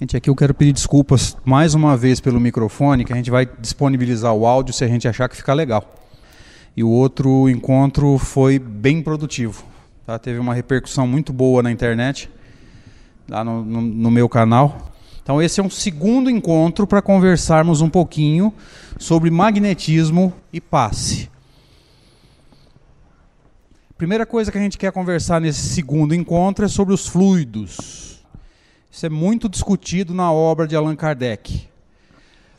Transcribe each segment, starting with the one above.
Gente, aqui eu quero pedir desculpas mais uma vez pelo microfone, que a gente vai disponibilizar o áudio se a gente achar que fica legal. E o outro encontro foi bem produtivo. Tá? Teve uma repercussão muito boa na internet, lá no, no, no meu canal. Então, esse é um segundo encontro para conversarmos um pouquinho sobre magnetismo e passe. Primeira coisa que a gente quer conversar nesse segundo encontro é sobre os fluidos. Isso é muito discutido na obra de Allan Kardec.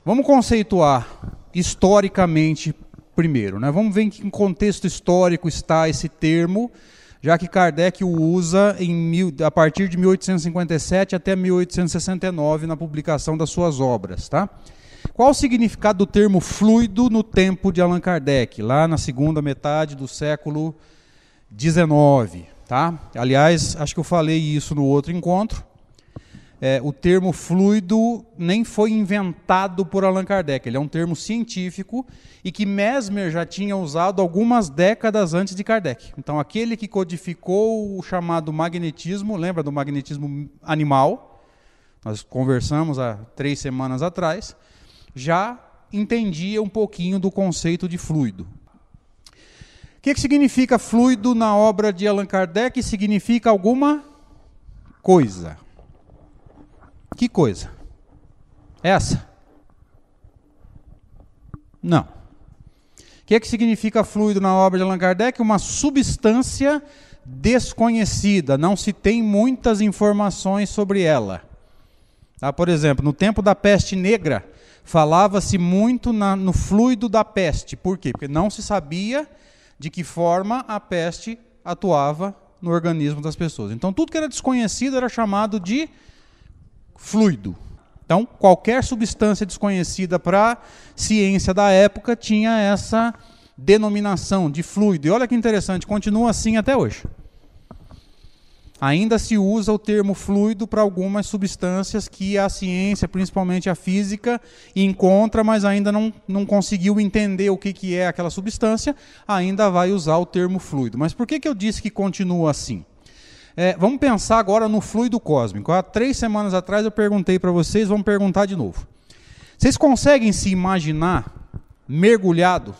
Vamos conceituar historicamente primeiro, né? Vamos ver em que contexto histórico está esse termo, já que Kardec o usa mil, a partir de 1857 até 1869 na publicação das suas obras, tá? Qual o significado do termo fluido no tempo de Allan Kardec, lá na segunda metade do século XIX, tá? Aliás, acho que eu falei isso no outro encontro é, o termo fluido nem foi inventado por Allan Kardec, ele é um termo científico e que Mesmer já tinha usado algumas décadas antes de Kardec. Então, aquele que codificou o chamado magnetismo, lembra do magnetismo animal? Nós conversamos há três semanas atrás, já entendia um pouquinho do conceito de fluido. O que, que significa fluido na obra de Allan Kardec? Significa alguma coisa. Que coisa? Essa? Não. O que, é que significa fluido na obra de Allan Kardec? Uma substância desconhecida, não se tem muitas informações sobre ela. Tá? Por exemplo, no tempo da peste negra, falava-se muito na, no fluido da peste. Por quê? Porque não se sabia de que forma a peste atuava no organismo das pessoas. Então, tudo que era desconhecido era chamado de fluido. Então, qualquer substância desconhecida para a ciência da época tinha essa denominação de fluido. E olha que interessante, continua assim até hoje. Ainda se usa o termo fluido para algumas substâncias que a ciência, principalmente a física, encontra, mas ainda não, não conseguiu entender o que, que é aquela substância, ainda vai usar o termo fluido. Mas por que, que eu disse que continua assim? É, vamos pensar agora no fluido cósmico. Há três semanas atrás eu perguntei para vocês, vamos perguntar de novo. Vocês conseguem se imaginar mergulhado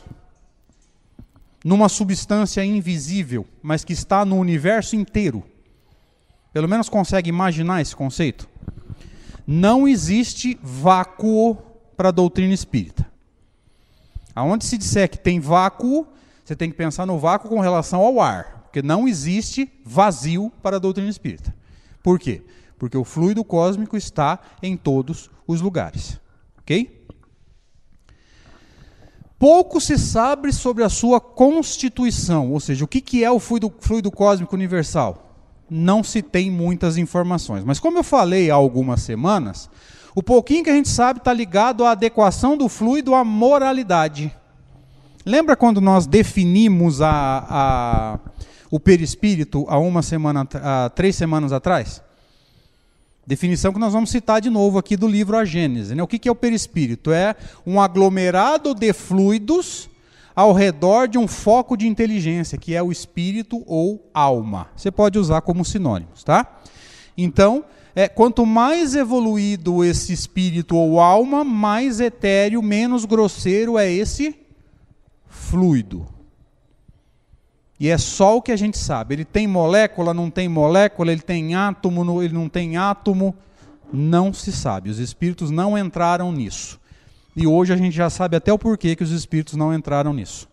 numa substância invisível, mas que está no universo inteiro? Pelo menos consegue imaginar esse conceito? Não existe vácuo para a doutrina espírita. Aonde se disser que tem vácuo, você tem que pensar no vácuo com relação ao ar. Porque não existe vazio para a doutrina espírita. Por quê? Porque o fluido cósmico está em todos os lugares. Ok? Pouco se sabe sobre a sua constituição, ou seja, o que é o fluido, fluido cósmico universal. Não se tem muitas informações. Mas como eu falei há algumas semanas, o pouquinho que a gente sabe está ligado à adequação do fluido à moralidade. Lembra quando nós definimos a, a o perispírito há uma semana, há três semanas atrás? Definição que nós vamos citar de novo aqui do livro A Gênese. Né? O que é o perispírito? É um aglomerado de fluidos ao redor de um foco de inteligência, que é o espírito ou alma. Você pode usar como sinônimos, tá? Então, é, quanto mais evoluído esse espírito ou alma, mais etéreo, menos grosseiro é esse fluido. E é só o que a gente sabe. Ele tem molécula, não tem molécula, ele tem átomo, ele não tem átomo. Não se sabe. Os espíritos não entraram nisso. E hoje a gente já sabe até o porquê que os espíritos não entraram nisso.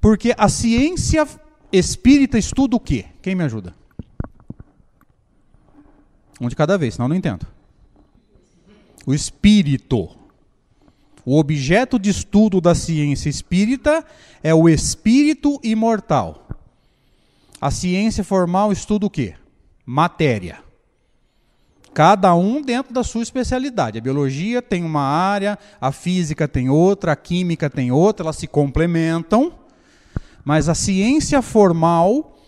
Porque a ciência espírita estuda o quê? Quem me ajuda? Um de cada vez, senão eu não entendo. O espírito. O objeto de estudo da ciência espírita é o espírito imortal. A ciência formal estuda o quê? Matéria. Cada um dentro da sua especialidade. A biologia tem uma área, a física tem outra, a química tem outra, elas se complementam. Mas a ciência formal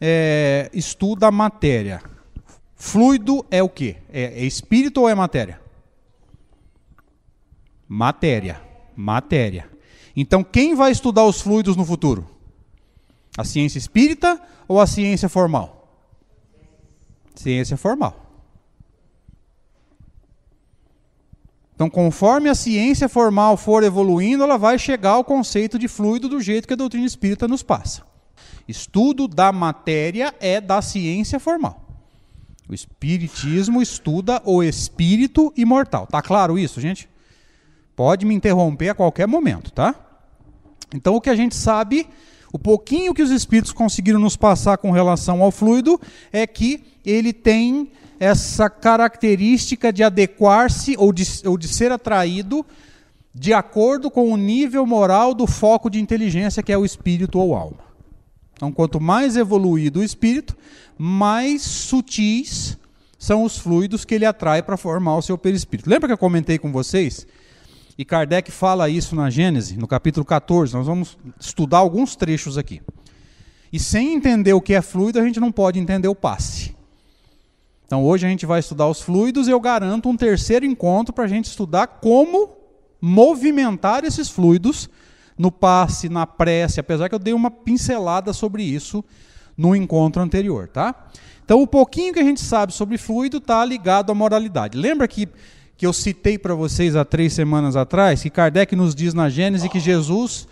é, estuda a matéria. Fluido é o quê? É, é espírito ou é matéria? Matéria. Matéria. Então, quem vai estudar os fluidos no futuro? A ciência espírita ou a ciência formal? Ciência formal. Então, conforme a ciência formal for evoluindo, ela vai chegar ao conceito de fluido do jeito que a doutrina espírita nos passa. Estudo da matéria é da ciência formal. O espiritismo estuda o espírito imortal. Tá claro isso, gente? Pode me interromper a qualquer momento, tá? Então o que a gente sabe, o pouquinho que os espíritos conseguiram nos passar com relação ao fluido é que ele tem essa característica de adequar-se ou de, ou de ser atraído de acordo com o nível moral do foco de inteligência que é o espírito ou alma. Então, quanto mais evoluído o espírito, mais sutis são os fluidos que ele atrai para formar o seu perispírito. Lembra que eu comentei com vocês? E Kardec fala isso na Gênese, no capítulo 14. Nós vamos estudar alguns trechos aqui. E sem entender o que é fluido, a gente não pode entender o passe. Então hoje a gente vai estudar os fluidos e eu garanto um terceiro encontro para a gente estudar como movimentar esses fluidos no passe, na prece, apesar que eu dei uma pincelada sobre isso no encontro anterior, tá? Então, o pouquinho que a gente sabe sobre fluido está ligado à moralidade. Lembra que, que eu citei para vocês há três semanas atrás que Kardec nos diz na Gênesis que Jesus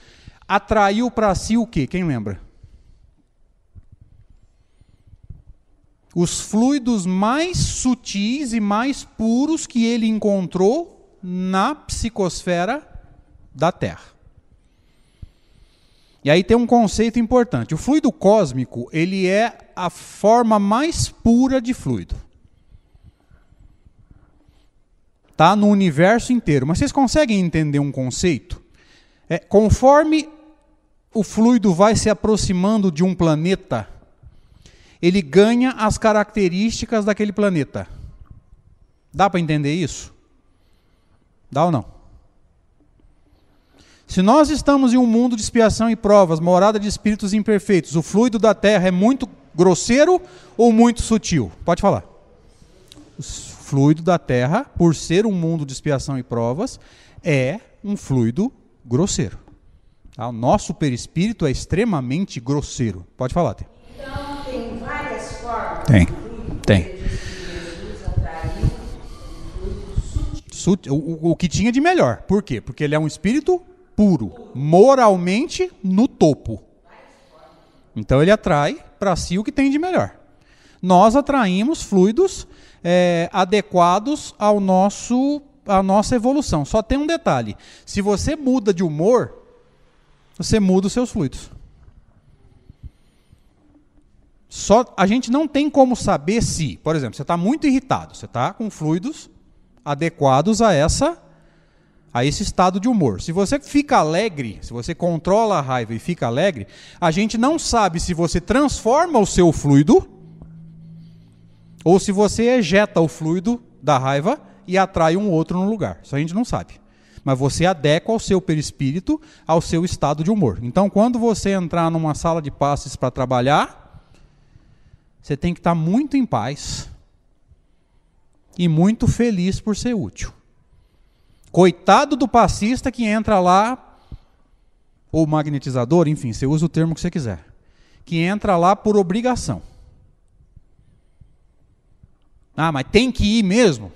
atraiu para si o quê? Quem lembra? Os fluidos mais sutis e mais puros que ele encontrou na psicosfera da Terra. E aí tem um conceito importante. O fluido cósmico, ele é a forma mais pura de fluido. Tá no universo inteiro. Mas vocês conseguem entender um conceito? É, conforme o fluido vai se aproximando de um planeta, ele ganha as características daquele planeta. Dá para entender isso? Dá ou não? Se nós estamos em um mundo de expiação e provas, morada de espíritos imperfeitos, o fluido da terra é muito grosseiro ou muito sutil? Pode falar. Fluido da terra, por ser um mundo de expiação e provas, é um fluido grosseiro. Tá? O nosso perispírito é extremamente grosseiro. Pode falar, Tem. Então, tem várias formas. Tem. Tem. O, o que tinha de melhor. Por quê? Porque ele é um espírito puro, moralmente no topo. Então ele atrai para si o que tem de melhor. Nós atraímos fluidos é, adequados ao nosso à nossa evolução. Só tem um detalhe: se você muda de humor, você muda os seus fluidos. Só a gente não tem como saber se, por exemplo, você está muito irritado, você está com fluidos adequados a essa a esse estado de humor. Se você fica alegre, se você controla a raiva e fica alegre, a gente não sabe se você transforma o seu fluido ou se você ejeta o fluido da raiva e atrai um outro no lugar. Isso a gente não sabe. Mas você adequa o seu perispírito ao seu estado de humor. Então, quando você entrar numa sala de passes para trabalhar, você tem que estar muito em paz e muito feliz por ser útil. Coitado do passista que entra lá, ou magnetizador, enfim, você usa o termo que você quiser, que entra lá por obrigação. Ah, mas tem que ir mesmo?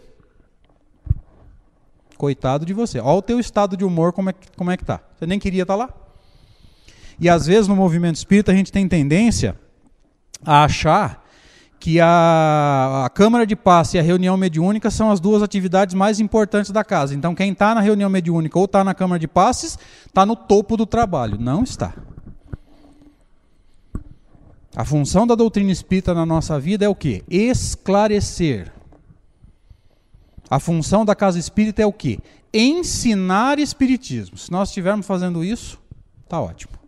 Coitado de você. Olha o teu estado de humor, como é, como é que tá. Você nem queria estar tá lá. E às vezes no movimento espírita a gente tem tendência a achar que a, a, Câmara de Passe e a reunião mediúnica são as duas atividades mais importantes da casa. Então, quem está na reunião mediúnica ou está na Câmara de Passes, está no topo do trabalho. Não está. A função da doutrina espírita na nossa vida é o quê? Esclarecer. A função da casa espírita é o quê? Ensinar espiritismo. Se nós estivermos fazendo isso, está ótimo.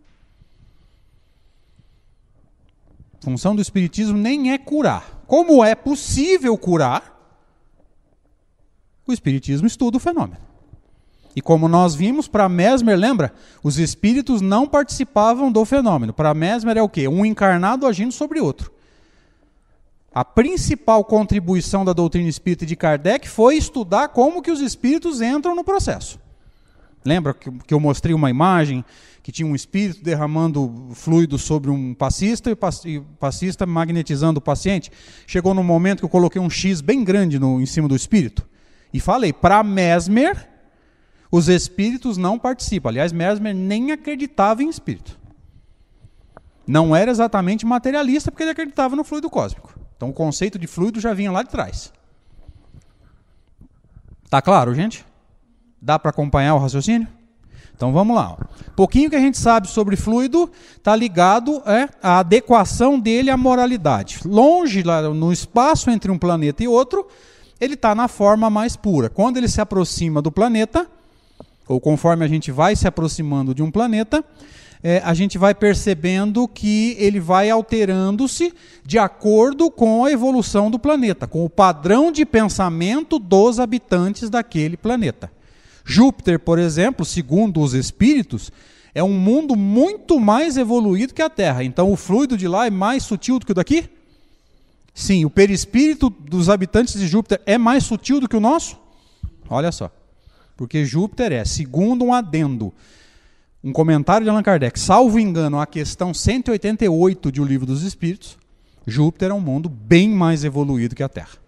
A função do Espiritismo nem é curar. Como é possível curar, o Espiritismo estuda o fenômeno. E como nós vimos, para Mesmer, lembra? Os espíritos não participavam do fenômeno. Para Mesmer é o quê? Um encarnado agindo sobre outro. A principal contribuição da doutrina espírita de Kardec foi estudar como que os espíritos entram no processo. Lembra que eu mostrei uma imagem que tinha um espírito derramando fluido sobre um passista e o passista magnetizando o paciente. Chegou no momento que eu coloquei um X bem grande no, em cima do espírito. E falei, para Mesmer, os espíritos não participam. Aliás, Mesmer nem acreditava em espírito. Não era exatamente materialista, porque ele acreditava no fluido cósmico. Então o conceito de fluido já vinha lá de trás. Tá claro, gente? Dá para acompanhar o raciocínio? Então vamos lá. Pouquinho que a gente sabe sobre fluido está ligado é, à adequação dele à moralidade. Longe, lá no espaço entre um planeta e outro, ele está na forma mais pura. Quando ele se aproxima do planeta, ou conforme a gente vai se aproximando de um planeta, é, a gente vai percebendo que ele vai alterando-se de acordo com a evolução do planeta, com o padrão de pensamento dos habitantes daquele planeta. Júpiter, por exemplo, segundo os espíritos, é um mundo muito mais evoluído que a Terra. Então o fluido de lá é mais sutil do que o daqui? Sim, o perispírito dos habitantes de Júpiter é mais sutil do que o nosso? Olha só. Porque Júpiter é, segundo um adendo, um comentário de Allan Kardec, salvo engano, a questão 188 de O Livro dos Espíritos, Júpiter é um mundo bem mais evoluído que a Terra.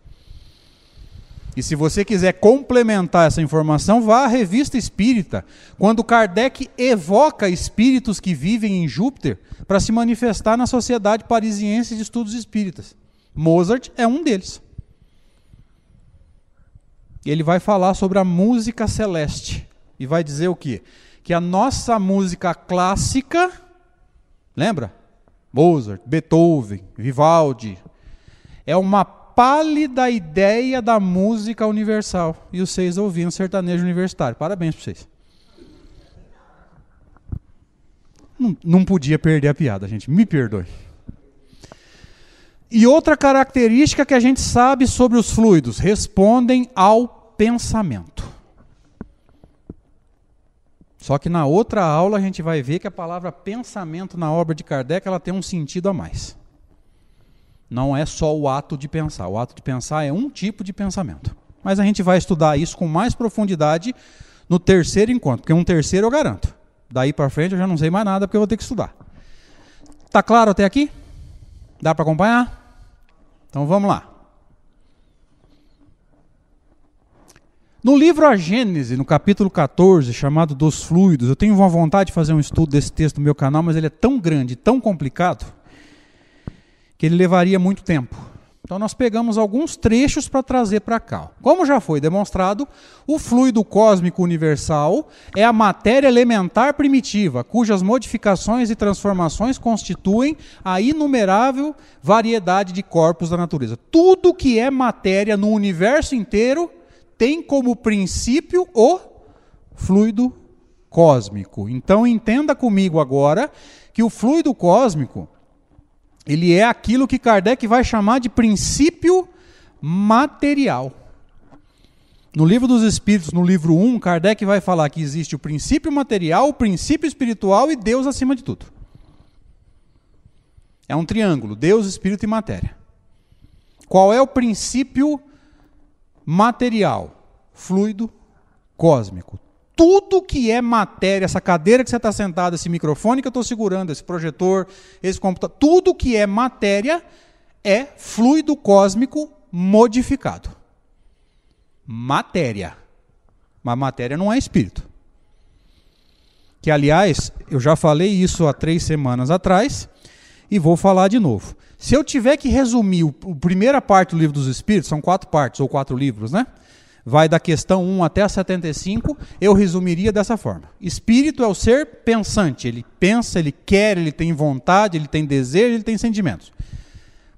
E se você quiser complementar essa informação, vá à Revista Espírita, quando Kardec evoca espíritos que vivem em Júpiter para se manifestar na Sociedade Parisiense de Estudos Espíritas. Mozart é um deles. Ele vai falar sobre a música celeste e vai dizer o quê? Que a nossa música clássica, lembra? Mozart, Beethoven, Vivaldi, é uma pálida ideia da música universal. E vocês ouvindo sertanejo universitário. Parabéns para vocês. Não, não podia perder a piada, gente. Me perdoe. E outra característica que a gente sabe sobre os fluidos: respondem ao pensamento. Só que na outra aula a gente vai ver que a palavra pensamento na obra de Kardec ela tem um sentido a mais. Não é só o ato de pensar. O ato de pensar é um tipo de pensamento. Mas a gente vai estudar isso com mais profundidade no terceiro encontro, porque um terceiro eu garanto. Daí para frente eu já não sei mais nada porque eu vou ter que estudar. Tá claro até aqui? Dá para acompanhar? Então vamos lá. No livro A Gênese, no capítulo 14, chamado Dos Fluidos, eu tenho uma vontade de fazer um estudo desse texto no meu canal, mas ele é tão grande, tão complicado, que ele levaria muito tempo. Então nós pegamos alguns trechos para trazer para cá. Como já foi demonstrado, o fluido cósmico universal é a matéria elementar primitiva, cujas modificações e transformações constituem a inumerável variedade de corpos da natureza. Tudo que é matéria no universo inteiro tem como princípio o fluido cósmico. Então entenda comigo agora que o fluido cósmico ele é aquilo que Kardec vai chamar de princípio material. No livro dos Espíritos, no livro 1, Kardec vai falar que existe o princípio material, o princípio espiritual e Deus acima de tudo. É um triângulo: Deus, Espírito e matéria. Qual é o princípio material? Fluido cósmico tudo que é matéria, essa cadeira que você está sentado, esse microfone que eu estou segurando, esse projetor, esse computador, tudo que é matéria é fluido cósmico modificado. Matéria. Mas matéria não é espírito. Que, aliás, eu já falei isso há três semanas atrás e vou falar de novo. Se eu tiver que resumir a primeira parte do livro dos Espíritos, são quatro partes ou quatro livros, né? Vai da questão 1 até a 75, eu resumiria dessa forma. Espírito é o ser pensante, ele pensa, ele quer, ele tem vontade, ele tem desejo, ele tem sentimentos.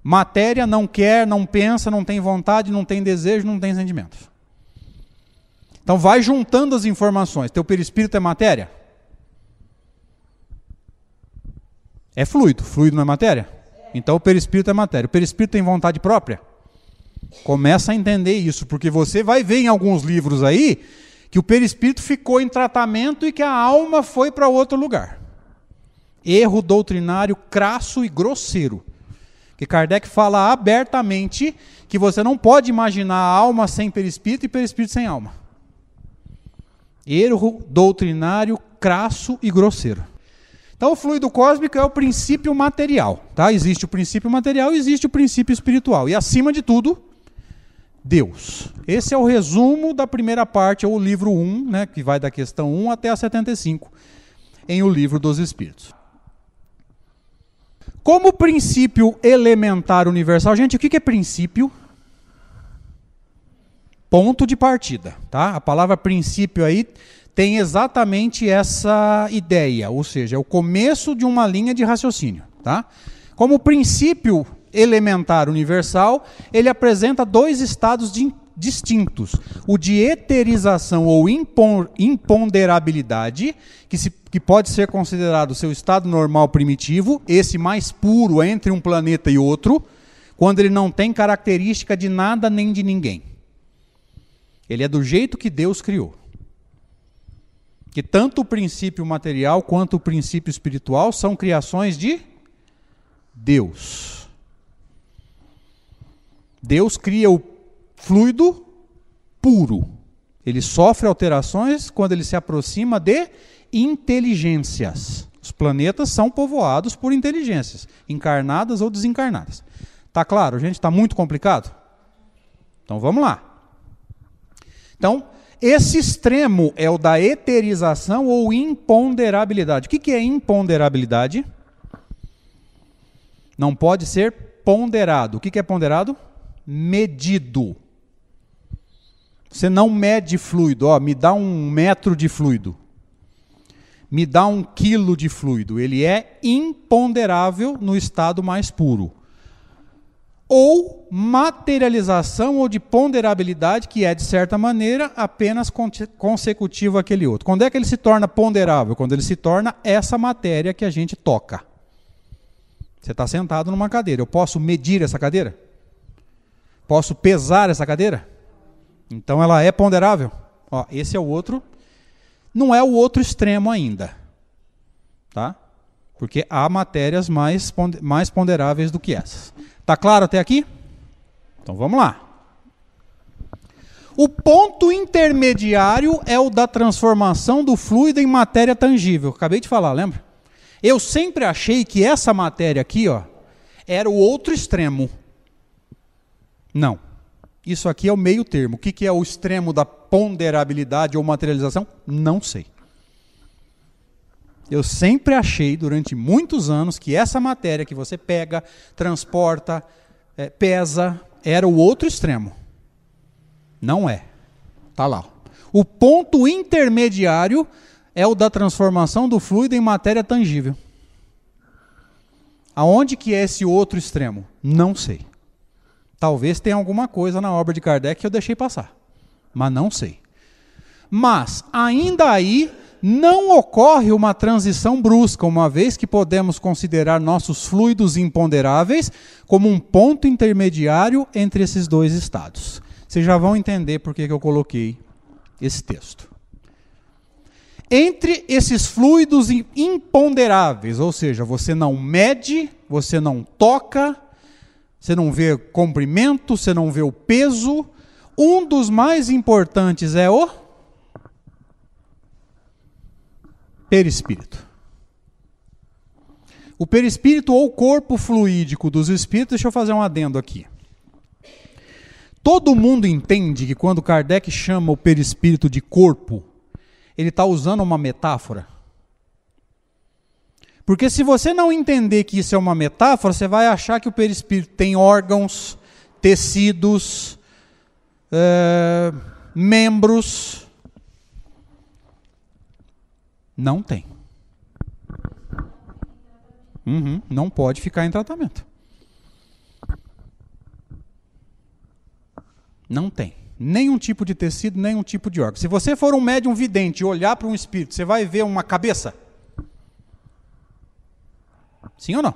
Matéria não quer, não pensa, não tem vontade, não tem desejo, não tem sentimentos. Então vai juntando as informações. Teu perispírito é matéria? É fluido. Fluido não é matéria? Então o perispírito é matéria. O perispírito tem vontade própria? Começa a entender isso, porque você vai ver em alguns livros aí que o perispírito ficou em tratamento e que a alma foi para outro lugar. Erro doutrinário crasso e grosseiro. Que Kardec fala abertamente que você não pode imaginar a alma sem perispírito e perispírito sem alma. Erro doutrinário crasso e grosseiro. Então o fluido cósmico é o princípio material, tá? Existe o princípio material, existe o princípio espiritual. E acima de tudo, Deus. Esse é o resumo da primeira parte, ou o livro 1, né, que vai da questão 1 até a 75, em O Livro dos Espíritos. Como princípio elementar universal, gente, o que é princípio? Ponto de partida, tá? A palavra princípio aí tem exatamente essa ideia, ou seja, é o começo de uma linha de raciocínio, tá? Como princípio elementar universal, ele apresenta dois estados de, distintos: o de eterização ou imponderabilidade, que, se, que pode ser considerado seu estado normal primitivo, esse mais puro entre um planeta e outro, quando ele não tem característica de nada nem de ninguém. Ele é do jeito que Deus criou. Que tanto o princípio material quanto o princípio espiritual são criações de Deus. Deus cria o fluido puro. Ele sofre alterações quando ele se aproxima de inteligências. Os planetas são povoados por inteligências, encarnadas ou desencarnadas. Tá claro, gente? Está muito complicado? Então vamos lá. Então, esse extremo é o da eterização ou imponderabilidade. O que é imponderabilidade? Não pode ser ponderado. O que é ponderado? Medido. Você não mede fluido, ó, me dá um metro de fluido. Me dá um quilo de fluido. Ele é imponderável no estado mais puro. Ou materialização ou de ponderabilidade, que é, de certa maneira, apenas consecutivo àquele outro. Quando é que ele se torna ponderável? Quando ele se torna essa matéria que a gente toca. Você está sentado numa cadeira. Eu posso medir essa cadeira? Posso pesar essa cadeira? Então ela é ponderável. Ó, esse é o outro. Não é o outro extremo ainda. Tá? Porque há matérias mais, mais ponderáveis do que essas. Tá claro até aqui? Então vamos lá. O ponto intermediário é o da transformação do fluido em matéria tangível. Acabei de falar, lembra? Eu sempre achei que essa matéria aqui, ó, era o outro extremo. Não. Isso aqui é o meio termo. O que, que é o extremo da ponderabilidade ou materialização? Não sei. Eu sempre achei, durante muitos anos, que essa matéria que você pega, transporta, é, pesa, era o outro extremo. Não é. Está lá. O ponto intermediário é o da transformação do fluido em matéria tangível. Aonde que é esse outro extremo? Não sei. Talvez tenha alguma coisa na obra de Kardec que eu deixei passar, mas não sei. Mas, ainda aí, não ocorre uma transição brusca, uma vez que podemos considerar nossos fluidos imponderáveis como um ponto intermediário entre esses dois estados. Vocês já vão entender por que eu coloquei esse texto. Entre esses fluidos imponderáveis, ou seja, você não mede, você não toca, você não vê comprimento, você não vê o peso. Um dos mais importantes é o perispírito. O perispírito ou corpo fluídico dos espíritos, deixa eu fazer um adendo aqui. Todo mundo entende que quando Kardec chama o perispírito de corpo, ele está usando uma metáfora. Porque se você não entender que isso é uma metáfora, você vai achar que o perispírito tem órgãos, tecidos, é, membros. Não tem. Uhum, não pode ficar em tratamento. Não tem. Nenhum tipo de tecido, nenhum tipo de órgão. Se você for um médium vidente e olhar para um espírito, você vai ver uma cabeça? Sim ou não?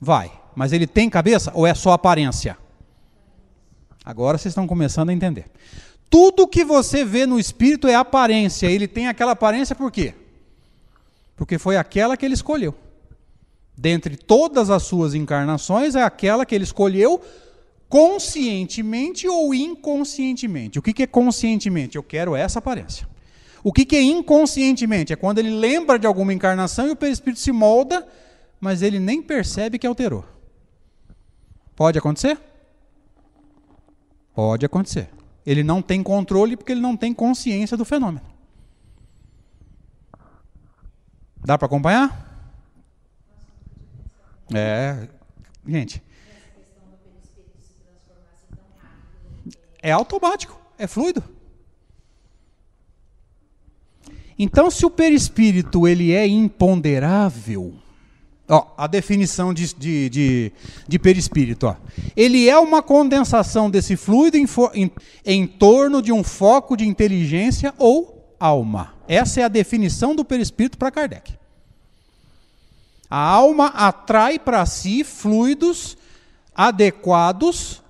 Vai. Mas ele tem cabeça ou é só aparência? Agora vocês estão começando a entender. Tudo que você vê no espírito é aparência. Ele tem aquela aparência por quê? Porque foi aquela que ele escolheu. Dentre todas as suas encarnações, é aquela que ele escolheu conscientemente ou inconscientemente. O que é conscientemente? Eu quero essa aparência. O que é inconscientemente? É quando ele lembra de alguma encarnação e o espírito se molda mas ele nem percebe que alterou. Pode acontecer? Pode acontecer. Ele não tem controle porque ele não tem consciência do fenômeno. Dá para acompanhar? É, gente. É automático, é fluido. Então, se o perispírito ele é imponderável, ó, a definição de, de, de, de perispírito, ó, ele é uma condensação desse fluido em, em, em torno de um foco de inteligência ou alma. Essa é a definição do perispírito para Kardec. A alma atrai para si fluidos adequados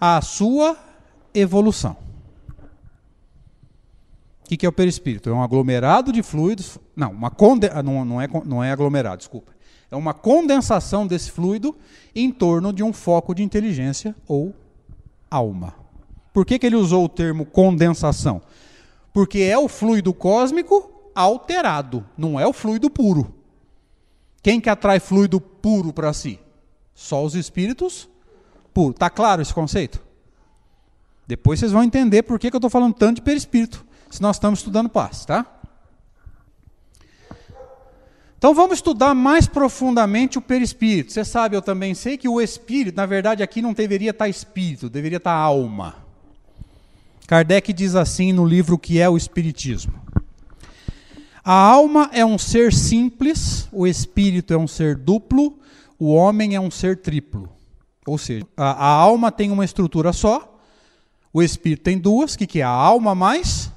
à sua evolução. O que, é o perispírito? É um aglomerado de fluidos. Não, uma conde, ah, não, não, é, não é aglomerado, desculpa. É uma condensação desse fluido em torno de um foco de inteligência ou alma. Por que, que ele usou o termo condensação? Porque é o fluido cósmico alterado, não é o fluido puro. Quem que atrai fluido puro para si? Só os espíritos puros. Está claro esse conceito? Depois vocês vão entender por que, que eu estou falando tanto de perispírito, se nós estamos estudando paz, tá? Então vamos estudar mais profundamente o perispírito. Você sabe, eu também sei que o espírito, na verdade, aqui não deveria estar espírito, deveria estar alma. Kardec diz assim no livro que é o Espiritismo. A alma é um ser simples, o espírito é um ser duplo, o homem é um ser triplo. Ou seja, a, a alma tem uma estrutura só, o espírito tem duas, que, que é a alma mais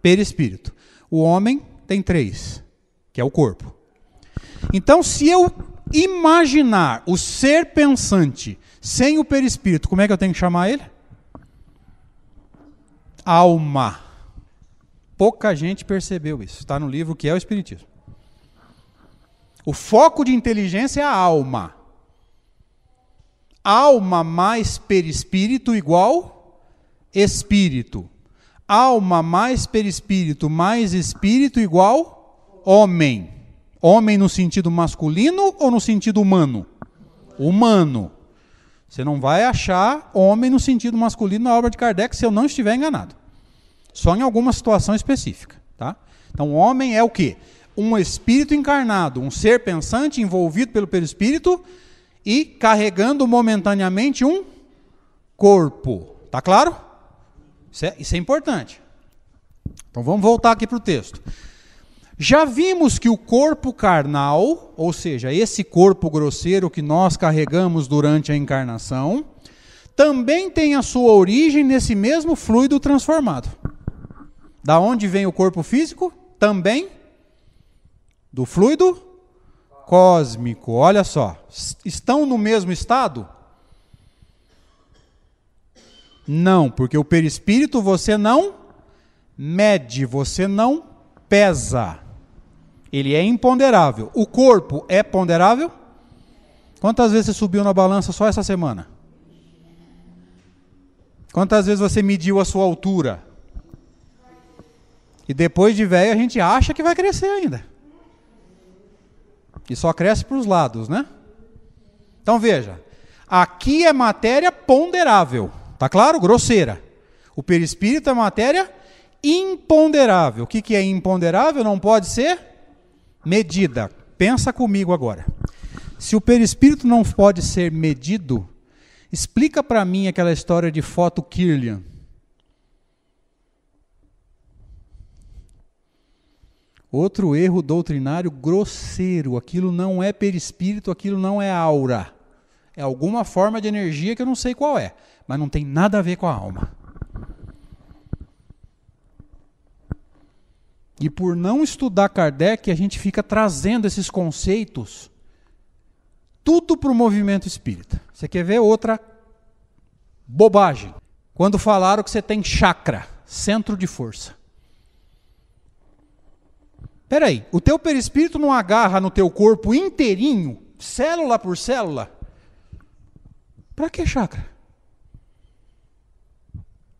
perispírito. O homem tem três, que é o corpo. Então, se eu imaginar o ser pensante sem o perispírito, como é que eu tenho que chamar ele? Alma. Pouca gente percebeu isso. Está no livro que é o Espiritismo. O foco de inteligência é a alma. Alma mais perispírito igual espírito. Alma mais perispírito mais espírito igual homem. Homem no sentido masculino ou no sentido humano? Humano. Você não vai achar homem no sentido masculino na obra de Kardec se eu não estiver enganado. Só em alguma situação específica. Tá? Então, homem é o quê? Um espírito encarnado, um ser pensante envolvido pelo perispírito e carregando momentaneamente um corpo. Tá claro? Isso é, isso é importante. Então vamos voltar aqui para o texto. Já vimos que o corpo carnal, ou seja, esse corpo grosseiro que nós carregamos durante a encarnação, também tem a sua origem nesse mesmo fluido transformado. Da onde vem o corpo físico? Também do fluido cósmico. Olha só, estão no mesmo estado? Não, porque o perispírito você não mede, você não pesa. Ele é imponderável. O corpo é ponderável? Quantas vezes você subiu na balança só essa semana? Quantas vezes você mediu a sua altura? E depois de velho a gente acha que vai crescer ainda. E só cresce para os lados, né? Então veja, aqui é matéria ponderável. Tá claro? Grosseira. O perispírito é matéria imponderável. O que, que é imponderável? Não pode ser medida. Pensa comigo agora. Se o perispírito não pode ser medido, explica para mim aquela história de foto Kirlian. Outro erro doutrinário grosseiro. Aquilo não é perispírito, aquilo não é aura. É alguma forma de energia que eu não sei qual é mas não tem nada a ver com a alma. E por não estudar Kardec, a gente fica trazendo esses conceitos tudo para o movimento espírita. Você quer ver outra bobagem? Quando falaram que você tem chakra, centro de força. Peraí, o teu perispírito não agarra no teu corpo inteirinho, célula por célula? Para que chakra?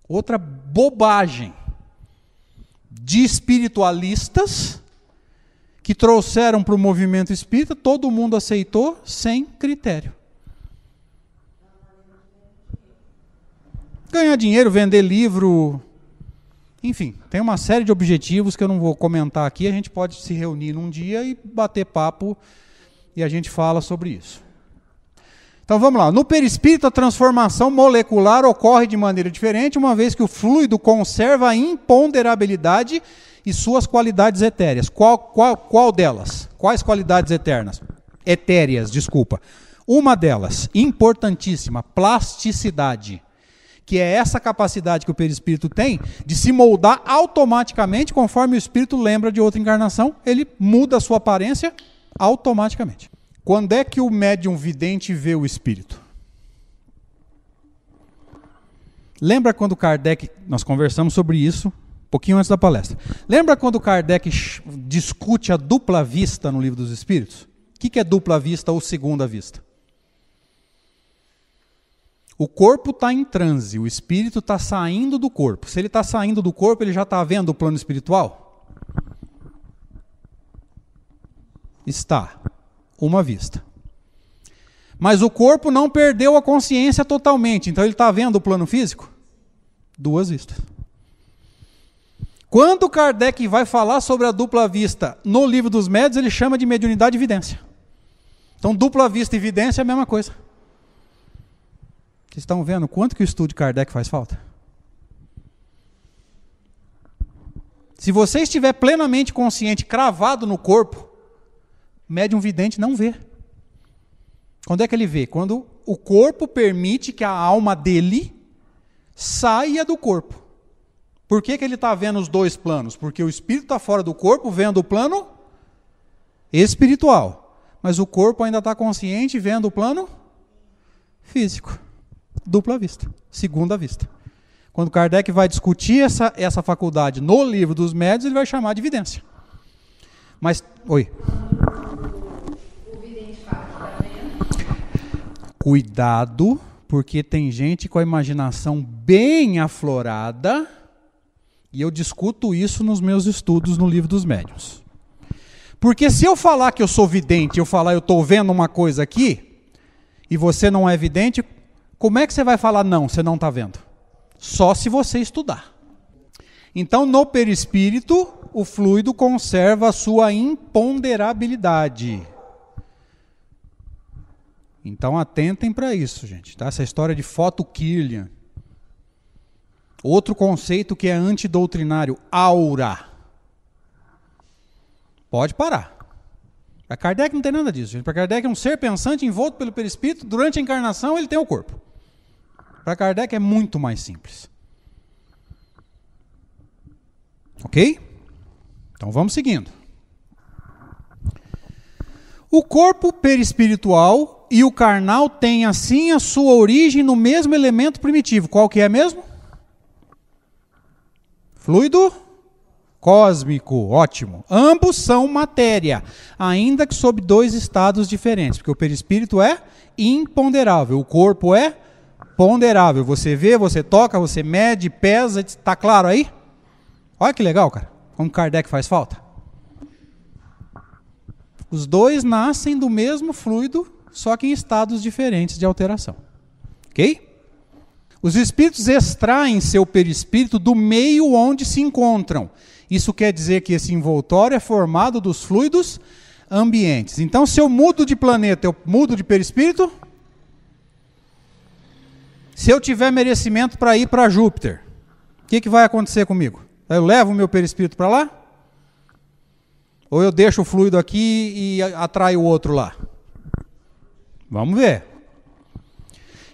outra bobagem de espiritualistas que trouxeram para o movimento espírita, todo mundo aceitou sem critério. Ganhar dinheiro, vender livro, enfim, tem uma série de objetivos que eu não vou comentar aqui. A gente pode se reunir num dia e bater papo e a gente fala sobre isso. Então vamos lá. No perispírito, a transformação molecular ocorre de maneira diferente, uma vez que o fluido conserva a imponderabilidade e suas qualidades etéreas. Qual, qual, qual delas? Quais qualidades eternas? Etéreas, desculpa. Uma delas, importantíssima, plasticidade que é essa capacidade que o perispírito tem de se moldar automaticamente conforme o espírito lembra de outra encarnação, ele muda a sua aparência automaticamente. Quando é que o médium vidente vê o espírito? Lembra quando Kardec, nós conversamos sobre isso um pouquinho antes da palestra. Lembra quando Kardec discute a dupla vista no livro dos espíritos? O que é dupla vista ou segunda vista? O corpo está em transe, o espírito está saindo do corpo. Se ele está saindo do corpo, ele já está vendo o plano espiritual? Está. Uma vista. Mas o corpo não perdeu a consciência totalmente, então ele está vendo o plano físico? Duas vistas. Quando Kardec vai falar sobre a dupla vista no livro dos médios, ele chama de mediunidade e evidência. Então, dupla vista e evidência é a mesma coisa. Vocês estão vendo quanto que o estudo de Kardec faz falta? Se você estiver plenamente consciente, cravado no corpo, médium vidente não vê. Quando é que ele vê? Quando o corpo permite que a alma dele saia do corpo. Por que, que ele está vendo os dois planos? Porque o espírito está fora do corpo, vendo o plano espiritual. Mas o corpo ainda está consciente, vendo o plano físico dupla vista, segunda vista. Quando Kardec vai discutir essa, essa faculdade no livro dos médios, ele vai chamar de evidência. Mas, oi. Cuidado, porque tem gente com a imaginação bem aflorada, e eu discuto isso nos meus estudos no livro dos médios. Porque se eu falar que eu sou vidente, eu falar eu estou vendo uma coisa aqui, e você não é vidente, como é que você vai falar não, você não está vendo? Só se você estudar. Então, no perispírito, o fluido conserva a sua imponderabilidade. Então, atentem para isso, gente. Tá? Essa história de foto Kirlian. Outro conceito que é antidoutrinário, aura. Pode parar. Para Kardec não tem nada disso. Para Kardec é um ser pensante envolto pelo perispírito. Durante a encarnação, ele tem o corpo. Para Kardec é muito mais simples. Ok? Então vamos seguindo. O corpo perispiritual e o carnal têm assim a sua origem no mesmo elemento primitivo. Qual que é mesmo? Fluido cósmico, ótimo. Ambos são matéria, ainda que sob dois estados diferentes, porque o perispírito é imponderável, o corpo é ponderável. Você vê, você toca, você mede, pesa, está claro aí? Olha que legal, cara. Como Kardec faz falta. Os dois nascem do mesmo fluido, só que em estados diferentes de alteração. Ok? Os espíritos extraem seu perispírito do meio onde se encontram. Isso quer dizer que esse envoltório é formado dos fluidos ambientes. Então, se eu mudo de planeta, eu mudo de perispírito? Se eu tiver merecimento para ir para Júpiter, o que, que vai acontecer comigo? Eu levo o meu perispírito para lá? Ou eu deixo o fluido aqui e atraio o outro lá? Vamos ver.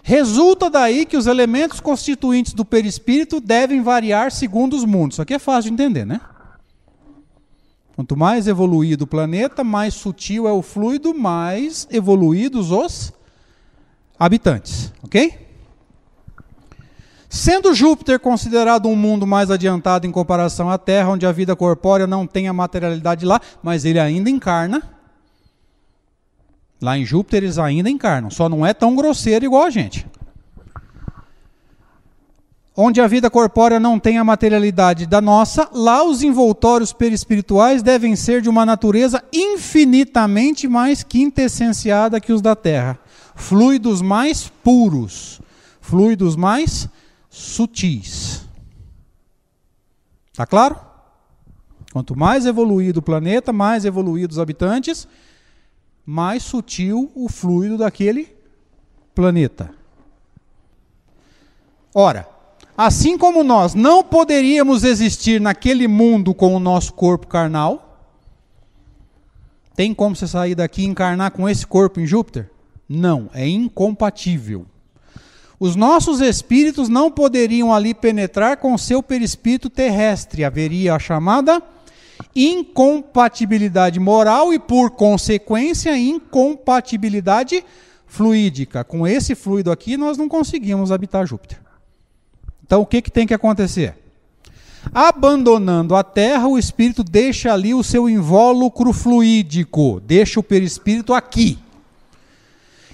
Resulta daí que os elementos constituintes do perispírito devem variar segundo os mundos. Isso aqui é fácil de entender, né? Quanto mais evoluído o planeta, mais sutil é o fluido, mais evoluídos os habitantes. Ok? Sendo Júpiter considerado um mundo mais adiantado em comparação à Terra, onde a vida corpórea não tem a materialidade lá, mas ele ainda encarna. Lá em Júpiter eles ainda encarnam, só não é tão grosseiro igual a gente. Onde a vida corpórea não tem a materialidade da nossa, lá os envoltórios perispirituais devem ser de uma natureza infinitamente mais quintessenciada que os da Terra. Fluidos mais puros, fluidos mais sutis. Tá claro? Quanto mais evoluído o planeta, mais evoluídos os habitantes, mais sutil o fluido daquele planeta. Ora, assim como nós não poderíamos existir naquele mundo com o nosso corpo carnal, tem como você sair daqui e encarnar com esse corpo em Júpiter? Não, é incompatível. Os nossos espíritos não poderiam ali penetrar com seu perispírito terrestre. Haveria a chamada incompatibilidade moral e, por consequência, incompatibilidade fluídica. Com esse fluido aqui, nós não conseguimos habitar Júpiter. Então, o que, que tem que acontecer? Abandonando a Terra, o espírito deixa ali o seu invólucro fluídico, deixa o perispírito aqui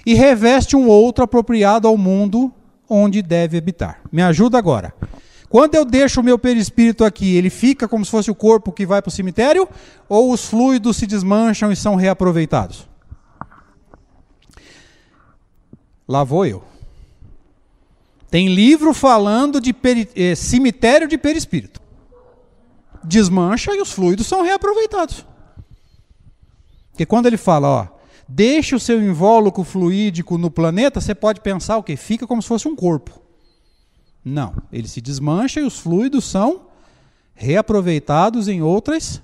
e reveste um outro apropriado ao mundo onde deve habitar. Me ajuda agora. Quando eu deixo o meu perispírito aqui, ele fica como se fosse o corpo que vai para o cemitério? Ou os fluidos se desmancham e são reaproveitados? Lá vou eu. Tem livro falando de peri, eh, cemitério de perispírito. Desmancha e os fluidos são reaproveitados. Porque quando ele fala, ó, deixe o seu invólucro fluídico no planeta, você pode pensar o que? Fica como se fosse um corpo. Não, ele se desmancha e os fluidos são reaproveitados em outras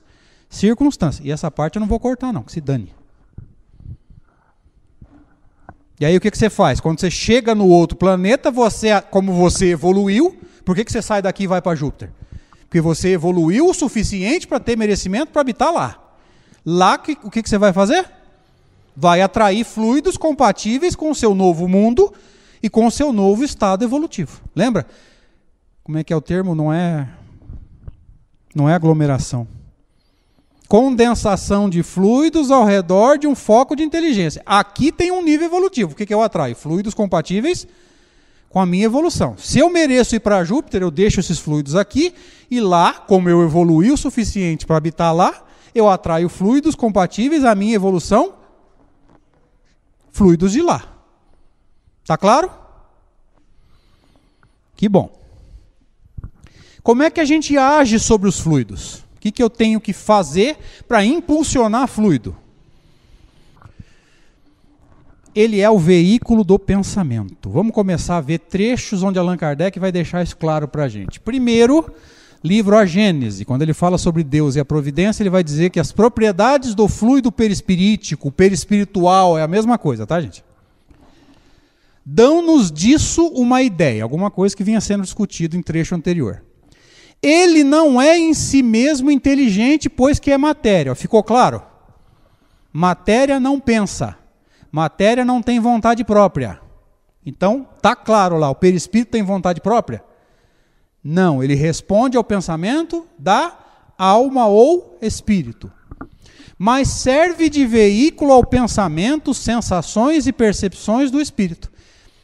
circunstâncias. E essa parte eu não vou cortar, não, que se dane. E aí o que, que você faz? Quando você chega no outro planeta, você, como você evoluiu, por que, que você sai daqui e vai para Júpiter? Porque você evoluiu o suficiente para ter merecimento para habitar lá. Lá, que, o que, que você vai fazer? vai atrair fluidos compatíveis com o seu novo mundo e com o seu novo estado evolutivo. Lembra? Como é que é o termo? Não é não é aglomeração. Condensação de fluidos ao redor de um foco de inteligência. Aqui tem um nível evolutivo. O que, que eu atraio? Fluidos compatíveis com a minha evolução. Se eu mereço ir para Júpiter, eu deixo esses fluidos aqui e lá, como eu evoluí o suficiente para habitar lá, eu atraio fluidos compatíveis à minha evolução fluidos de lá. Tá claro? Que bom. Como é que a gente age sobre os fluidos? O que, que eu tenho que fazer para impulsionar fluido? Ele é o veículo do pensamento. Vamos começar a ver trechos onde Allan Kardec vai deixar isso claro para a gente. Primeiro, livro A Gênese, quando ele fala sobre Deus e a providência, ele vai dizer que as propriedades do fluido perispirítico, perispiritual, é a mesma coisa, tá, gente? Dão-nos disso uma ideia, alguma coisa que vinha sendo discutido em trecho anterior. Ele não é em si mesmo inteligente, pois que é matéria. Ficou claro? Matéria não pensa. Matéria não tem vontade própria. Então, tá claro lá, o perispírito tem vontade própria? Não, ele responde ao pensamento da alma ou espírito. Mas serve de veículo ao pensamento, sensações e percepções do espírito.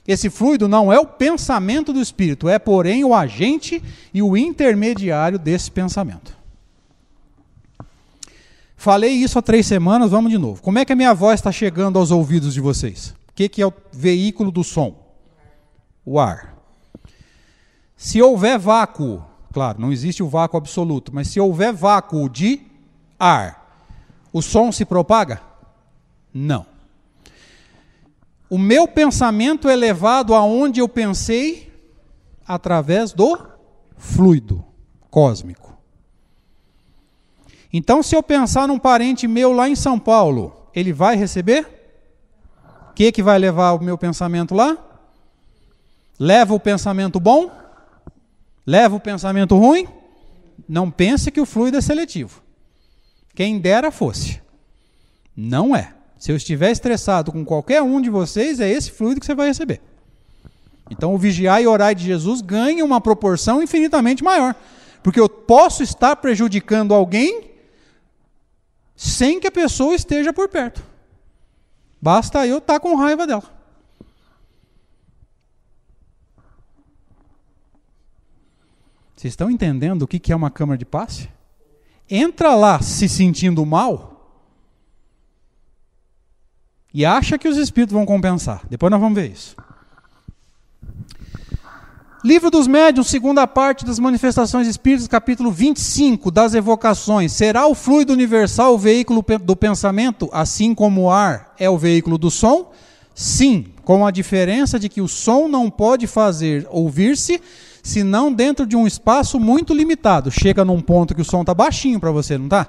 Esse fluido não é o pensamento do espírito, é, porém, o agente e o intermediário desse pensamento. Falei isso há três semanas, vamos de novo. Como é que a minha voz está chegando aos ouvidos de vocês? O que, que é o veículo do som? O ar. Se houver vácuo, claro, não existe o vácuo absoluto, mas se houver vácuo de ar, o som se propaga? Não. O meu pensamento é levado aonde eu pensei através do fluido cósmico. Então, se eu pensar num parente meu lá em São Paulo, ele vai receber? O que, que vai levar o meu pensamento lá? Leva o pensamento bom? Leva o pensamento ruim? Não pense que o fluido é seletivo. Quem dera fosse. Não é. Se eu estiver estressado com qualquer um de vocês, é esse fluido que você vai receber. Então o vigiar e orar de Jesus ganha uma proporção infinitamente maior. Porque eu posso estar prejudicando alguém sem que a pessoa esteja por perto. Basta eu estar com raiva dela. Vocês estão entendendo o que é uma câmara de passe? Entra lá se sentindo mal e acha que os espíritos vão compensar. Depois nós vamos ver isso. Livro dos Médiuns, segunda parte das Manifestações Espíritas, capítulo 25, das evocações. Será o fluido universal o veículo do pensamento, assim como o ar é o veículo do som? Sim, com a diferença de que o som não pode fazer ouvir-se, senão dentro de um espaço muito limitado. Chega num ponto que o som está baixinho para você, não está?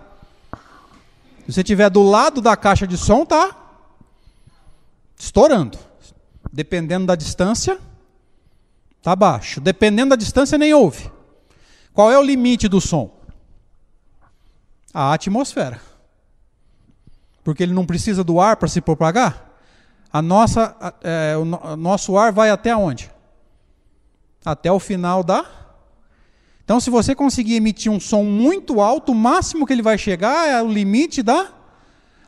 Se você estiver do lado da caixa de som, tá estourando. Dependendo da distância, Está baixo. Dependendo da distância, nem ouve. Qual é o limite do som? A atmosfera. Porque ele não precisa do ar para se propagar. A nossa, é, o, o nosso ar vai até onde? Até o final da. Então, se você conseguir emitir um som muito alto, o máximo que ele vai chegar é o limite da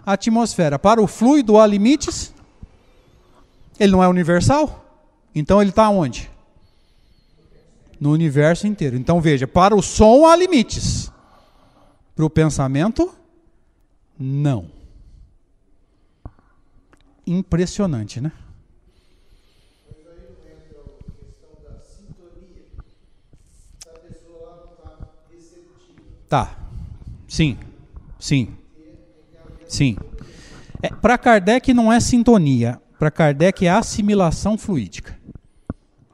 atmosfera. Para o fluido há limites. Ele não é universal. Então, ele está onde? no universo inteiro. Então veja, para o som há limites. Para o pensamento, não. Impressionante, né? Tá. Sim. Sim. Sim. É, para Kardec não é sintonia. Para Kardec é assimilação fluídica.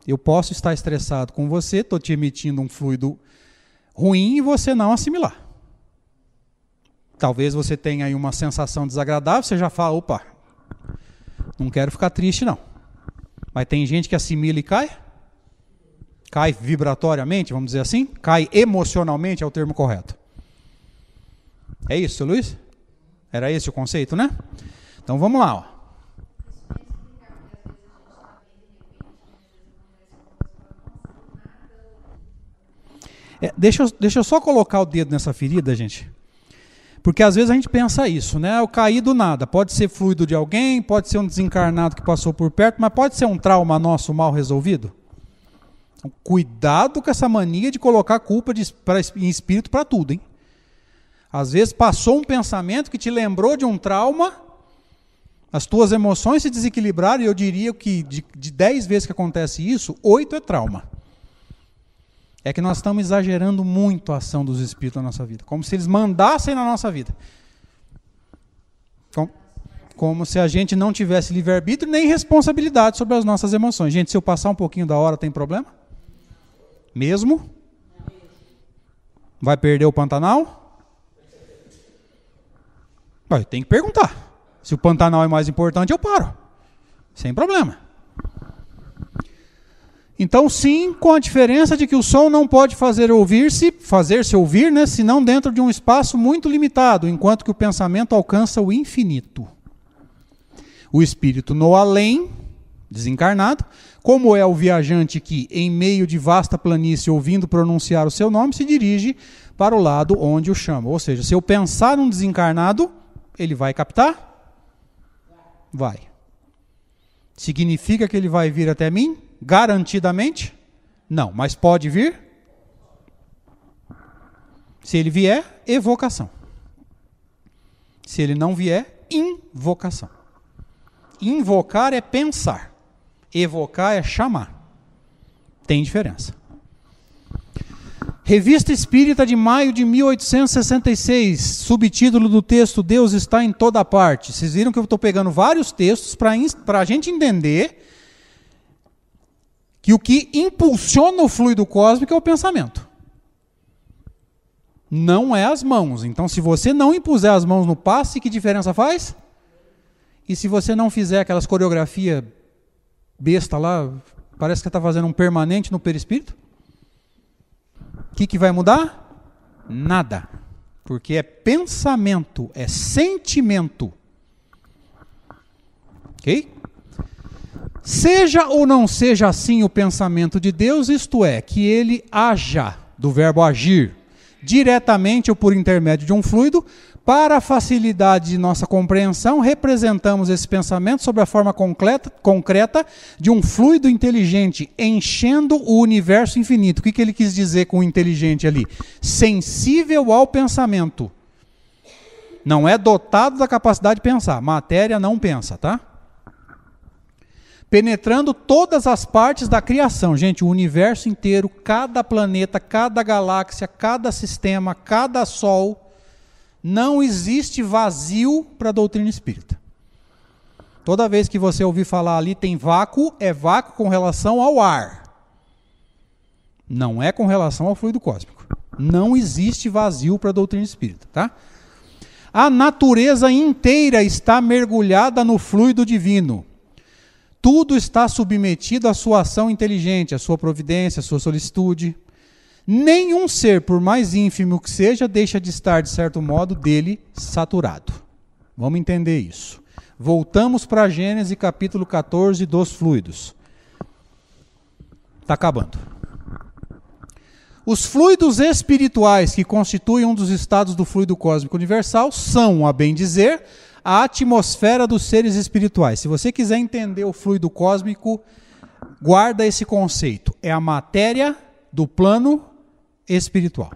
Eu posso estar estressado com você, estou te emitindo um fluido ruim e você não assimilar. Talvez você tenha aí uma sensação desagradável, você já fala, opa, não quero ficar triste não. Mas tem gente que assimila e cai? Cai vibratoriamente, vamos dizer assim? Cai emocionalmente, é o termo correto. É isso, Luiz? Era esse o conceito, né? Então vamos lá, ó. É, deixa, eu, deixa eu só colocar o dedo nessa ferida, gente. Porque às vezes a gente pensa isso, né? Eu caí do nada. Pode ser fluido de alguém, pode ser um desencarnado que passou por perto, mas pode ser um trauma nosso mal resolvido. Então, cuidado com essa mania de colocar culpa de, pra, em espírito para tudo, hein? Às vezes passou um pensamento que te lembrou de um trauma, as tuas emoções se desequilibraram, e eu diria que de, de dez vezes que acontece isso, oito é trauma é que nós estamos exagerando muito a ação dos espíritos na nossa vida, como se eles mandassem na nossa vida. Como, como se a gente não tivesse livre-arbítrio nem responsabilidade sobre as nossas emoções. Gente, se eu passar um pouquinho da hora, tem problema? Mesmo? Vai perder o Pantanal? Tem que perguntar. Se o Pantanal é mais importante, eu paro. Sem problema. Então, sim, com a diferença de que o som não pode fazer ouvir-se, fazer-se ouvir, né, senão dentro de um espaço muito limitado, enquanto que o pensamento alcança o infinito. O espírito no além, desencarnado, como é o viajante que, em meio de vasta planície, ouvindo pronunciar o seu nome, se dirige para o lado onde o chama. Ou seja, se eu pensar num desencarnado, ele vai captar? Vai. Significa que ele vai vir até mim? Garantidamente? Não, mas pode vir? Se ele vier, evocação. Se ele não vier, invocação. Invocar é pensar, evocar é chamar. Tem diferença. Revista Espírita de maio de 1866, subtítulo do texto Deus está em toda parte. Vocês viram que eu estou pegando vários textos para a gente entender que o que impulsiona o fluido cósmico é o pensamento. Não é as mãos. Então, se você não impuser as mãos no passe, que diferença faz? E se você não fizer aquelas coreografia besta lá, parece que está fazendo um permanente no perispírito? O que, que vai mudar? Nada. Porque é pensamento, é sentimento. Ok? Seja ou não seja assim o pensamento de Deus, isto é, que ele haja, do verbo agir, diretamente ou por intermédio de um fluido, para facilidade de nossa compreensão, representamos esse pensamento sob a forma concreta, concreta de um fluido inteligente enchendo o universo infinito. O que, que ele quis dizer com inteligente ali? Sensível ao pensamento. Não é dotado da capacidade de pensar. Matéria não pensa, tá? Penetrando todas as partes da criação. Gente, o universo inteiro, cada planeta, cada galáxia, cada sistema, cada sol, não existe vazio para a doutrina espírita. Toda vez que você ouvir falar ali tem vácuo, é vácuo com relação ao ar. Não é com relação ao fluido cósmico. Não existe vazio para a doutrina espírita, tá? A natureza inteira está mergulhada no fluido divino. Tudo está submetido à sua ação inteligente, à sua providência, à sua solicitude. Nenhum ser, por mais ínfimo que seja, deixa de estar, de certo modo, dele saturado. Vamos entender isso. Voltamos para Gênesis capítulo 14 dos fluidos. Está acabando. Os fluidos espirituais que constituem um dos estados do fluido cósmico universal são, a bem dizer, a atmosfera dos seres espirituais. Se você quiser entender o fluido cósmico, guarda esse conceito. É a matéria do plano espiritual.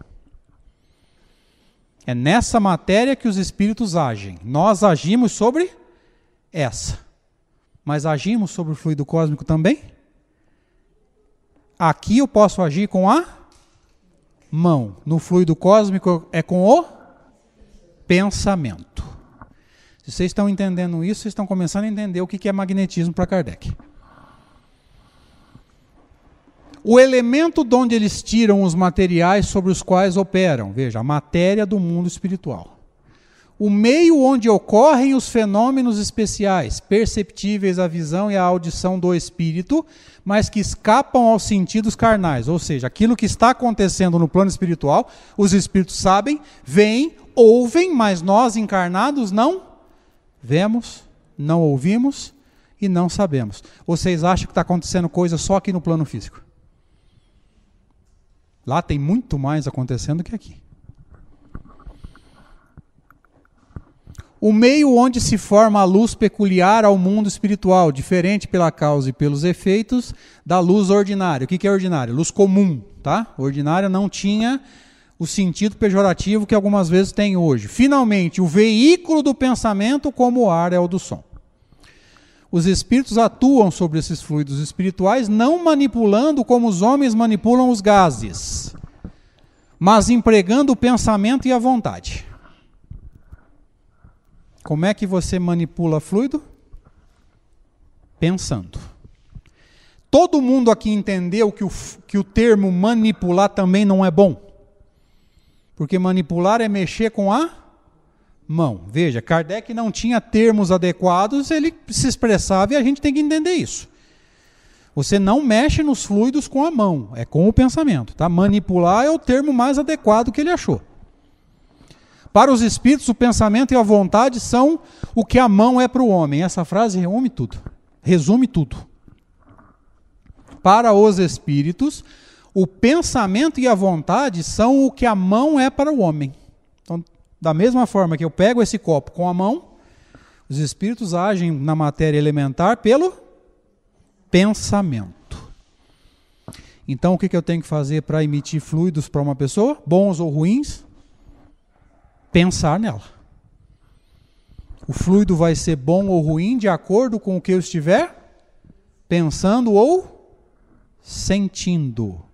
É nessa matéria que os espíritos agem. Nós agimos sobre essa. Mas agimos sobre o fluido cósmico também? Aqui eu posso agir com a mão. No fluido cósmico é com o pensamento. Se vocês estão entendendo isso, vocês estão começando a entender o que é magnetismo para Kardec. O elemento de onde eles tiram os materiais sobre os quais operam, veja, a matéria do mundo espiritual. O meio onde ocorrem os fenômenos especiais, perceptíveis à visão e à audição do espírito, mas que escapam aos sentidos carnais, ou seja, aquilo que está acontecendo no plano espiritual, os espíritos sabem, veem, ouvem, mas nós encarnados não Vemos, não ouvimos e não sabemos. Vocês acham que está acontecendo coisa só aqui no plano físico? Lá tem muito mais acontecendo que aqui. O meio onde se forma a luz peculiar ao mundo espiritual, diferente pela causa e pelos efeitos da luz ordinária. O que é ordinária? Luz comum, tá? Ordinária não tinha o sentido pejorativo que algumas vezes tem hoje. Finalmente, o veículo do pensamento, como o ar é o do som. Os espíritos atuam sobre esses fluidos espirituais, não manipulando como os homens manipulam os gases, mas empregando o pensamento e a vontade. Como é que você manipula fluido? Pensando. Todo mundo aqui entendeu que o, que o termo manipular também não é bom? Porque manipular é mexer com a mão. Veja, Kardec não tinha termos adequados, ele se expressava e a gente tem que entender isso. Você não mexe nos fluidos com a mão, é com o pensamento. Tá? Manipular é o termo mais adequado que ele achou. Para os espíritos, o pensamento e a vontade são o que a mão é para o homem. Essa frase resume tudo. Resume tudo. Para os espíritos, o pensamento e a vontade são o que a mão é para o homem. Então, da mesma forma que eu pego esse copo com a mão, os espíritos agem na matéria elementar pelo pensamento. Então, o que eu tenho que fazer para emitir fluidos para uma pessoa, bons ou ruins? Pensar nela. O fluido vai ser bom ou ruim de acordo com o que eu estiver pensando ou sentindo.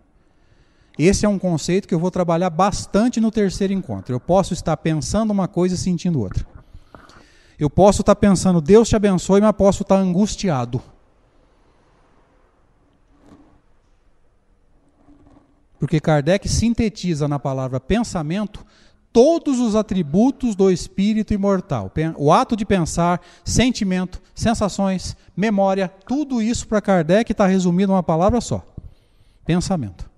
Esse é um conceito que eu vou trabalhar bastante no terceiro encontro. Eu posso estar pensando uma coisa e sentindo outra. Eu posso estar pensando, Deus te abençoe, mas posso estar angustiado. Porque Kardec sintetiza na palavra pensamento todos os atributos do espírito imortal. O ato de pensar, sentimento, sensações, memória, tudo isso para Kardec está resumido numa palavra só: pensamento.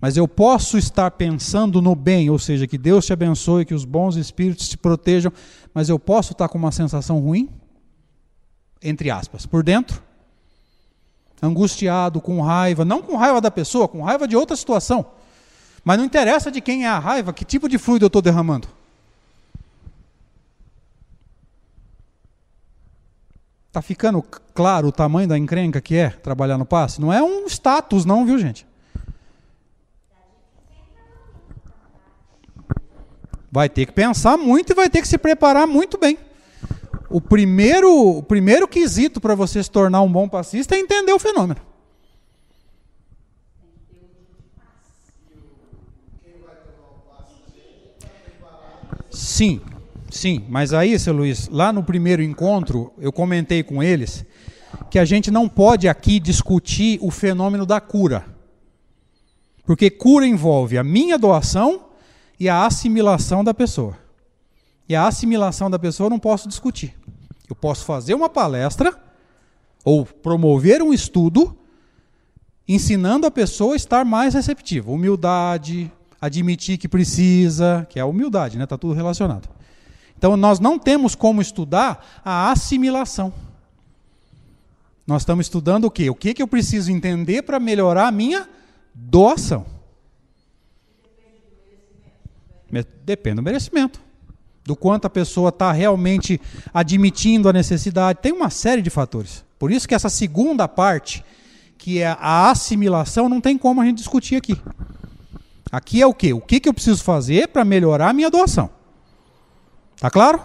Mas eu posso estar pensando no bem, ou seja, que Deus te abençoe, que os bons espíritos te protejam, mas eu posso estar com uma sensação ruim? Entre aspas, por dentro? Angustiado, com raiva, não com raiva da pessoa, com raiva de outra situação. Mas não interessa de quem é a raiva, que tipo de fluido eu estou derramando. Está ficando claro o tamanho da encrenca que é trabalhar no passe? Não é um status, não, viu, gente? Vai ter que pensar muito e vai ter que se preparar muito bem. o primeiro, o primeiro quesito para você se tornar um bom passista é entender o fenômeno. Sim, sim. Mas aí, seu Luiz, lá no primeiro encontro, eu comentei com eles que a gente não pode aqui discutir o fenômeno da cura. Porque cura envolve a minha doação e a assimilação da pessoa. E a assimilação da pessoa eu não posso discutir. Eu posso fazer uma palestra ou promover um estudo ensinando a pessoa a estar mais receptiva. Humildade, admitir que precisa, que é a humildade, né? Está tudo relacionado. Então nós não temos como estudar a assimilação. Nós estamos estudando o quê? O que, que eu preciso entender para melhorar a minha doação. Depende do merecimento. Do quanto a pessoa está realmente admitindo a necessidade. Tem uma série de fatores. Por isso que essa segunda parte, que é a assimilação, não tem como a gente discutir aqui. Aqui é o quê? O que, que eu preciso fazer para melhorar a minha doação? Tá claro?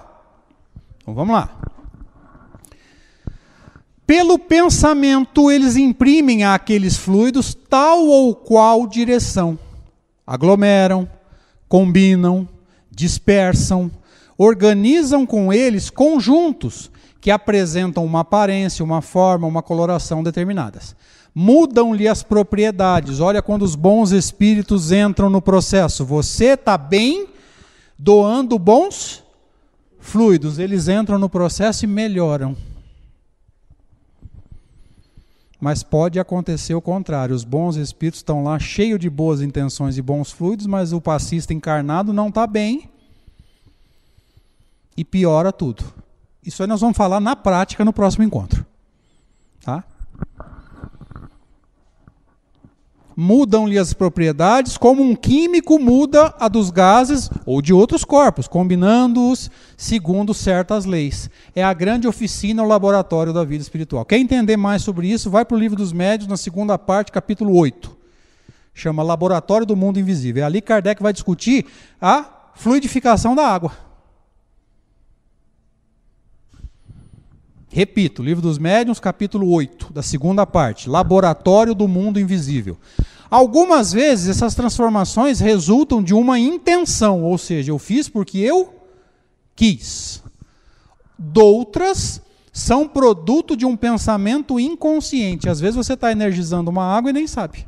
Então vamos lá. Pelo pensamento, eles imprimem àqueles fluidos tal ou qual direção. Aglomeram, combinam, dispersam, organizam com eles conjuntos que apresentam uma aparência, uma forma, uma coloração determinadas mudam-lhe as propriedades. Olha quando os bons espíritos entram no processo. Você está bem doando bons fluidos, eles entram no processo e melhoram. Mas pode acontecer o contrário. Os bons espíritos estão lá cheios de boas intenções e bons fluidos, mas o passista encarnado não está bem e piora tudo. Isso aí nós vamos falar na prática no próximo encontro. Tá? Mudam-lhe as propriedades como um químico muda a dos gases ou de outros corpos, combinando-os segundo certas leis. É a grande oficina, o laboratório da vida espiritual. Quer entender mais sobre isso? Vai para o livro dos médios, na segunda parte, capítulo 8. Chama Laboratório do Mundo Invisível. É ali Kardec vai discutir a fluidificação da água. Repito, Livro dos Médiuns, capítulo 8, da segunda parte, Laboratório do Mundo Invisível. Algumas vezes essas transformações resultam de uma intenção, ou seja, eu fiz porque eu quis. Doutras são produto de um pensamento inconsciente. Às vezes você está energizando uma água e nem sabe.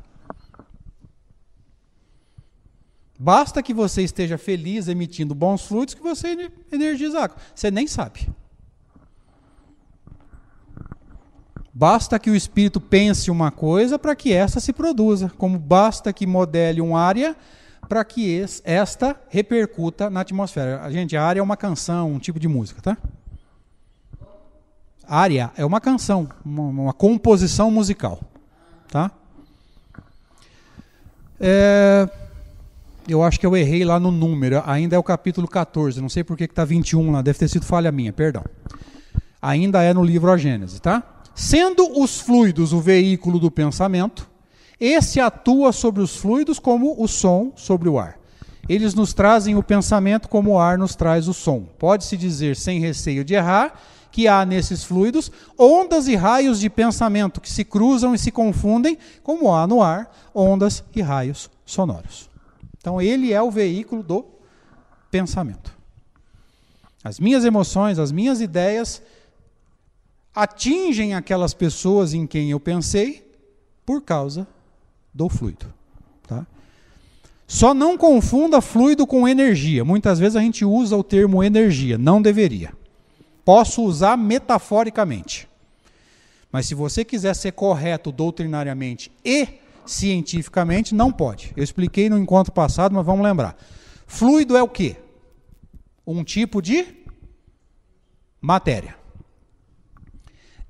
Basta que você esteja feliz emitindo bons fluidos que você energiza a água. Você nem sabe. Basta que o espírito pense uma coisa para que esta se produza, como basta que modele uma área para que esta repercuta na atmosfera. A gente, a área é uma canção, um tipo de música, tá? Área é uma canção, uma, uma composição musical, tá? É, eu acho que eu errei lá no número, ainda é o capítulo 14, não sei por que está 21 lá, deve ter sido falha minha, perdão. Ainda é no livro A Gênese, tá? Sendo os fluidos o veículo do pensamento, esse atua sobre os fluidos como o som sobre o ar. Eles nos trazem o pensamento como o ar nos traz o som. Pode-se dizer, sem receio de errar, que há nesses fluidos ondas e raios de pensamento que se cruzam e se confundem, como há no ar ondas e raios sonoros. Então, ele é o veículo do pensamento. As minhas emoções, as minhas ideias atingem aquelas pessoas em quem eu pensei por causa do fluido. Tá? Só não confunda fluido com energia. Muitas vezes a gente usa o termo energia, não deveria. Posso usar metaforicamente. Mas se você quiser ser correto doutrinariamente e cientificamente, não pode. Eu expliquei no encontro passado, mas vamos lembrar. Fluido é o quê? Um tipo de matéria.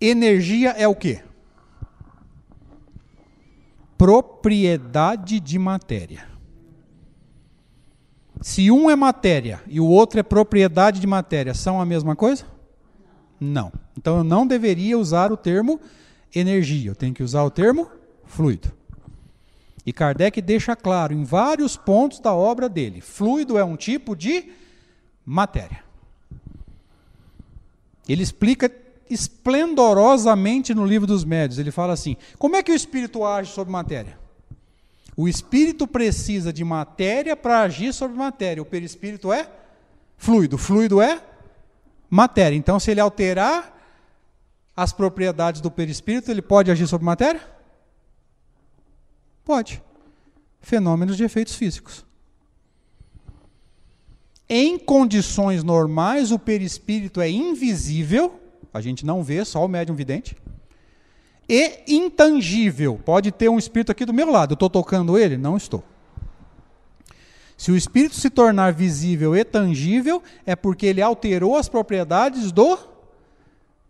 Energia é o quê? Propriedade de matéria. Se um é matéria e o outro é propriedade de matéria, são a mesma coisa? Não. Então eu não deveria usar o termo energia, eu tenho que usar o termo fluido. E Kardec deixa claro em vários pontos da obra dele: fluido é um tipo de matéria. Ele explica esplendorosamente no livro dos médios. Ele fala assim: como é que o espírito age sobre matéria? O espírito precisa de matéria para agir sobre matéria. O perispírito é fluido. Fluido é matéria. Então, se ele alterar as propriedades do perispírito, ele pode agir sobre matéria? Pode. Fenômenos de efeitos físicos. Em condições normais, o perispírito é invisível, a gente não vê, só o médium vidente. E intangível. Pode ter um espírito aqui do meu lado. Eu estou tocando ele? Não estou. Se o espírito se tornar visível e tangível, é porque ele alterou as propriedades do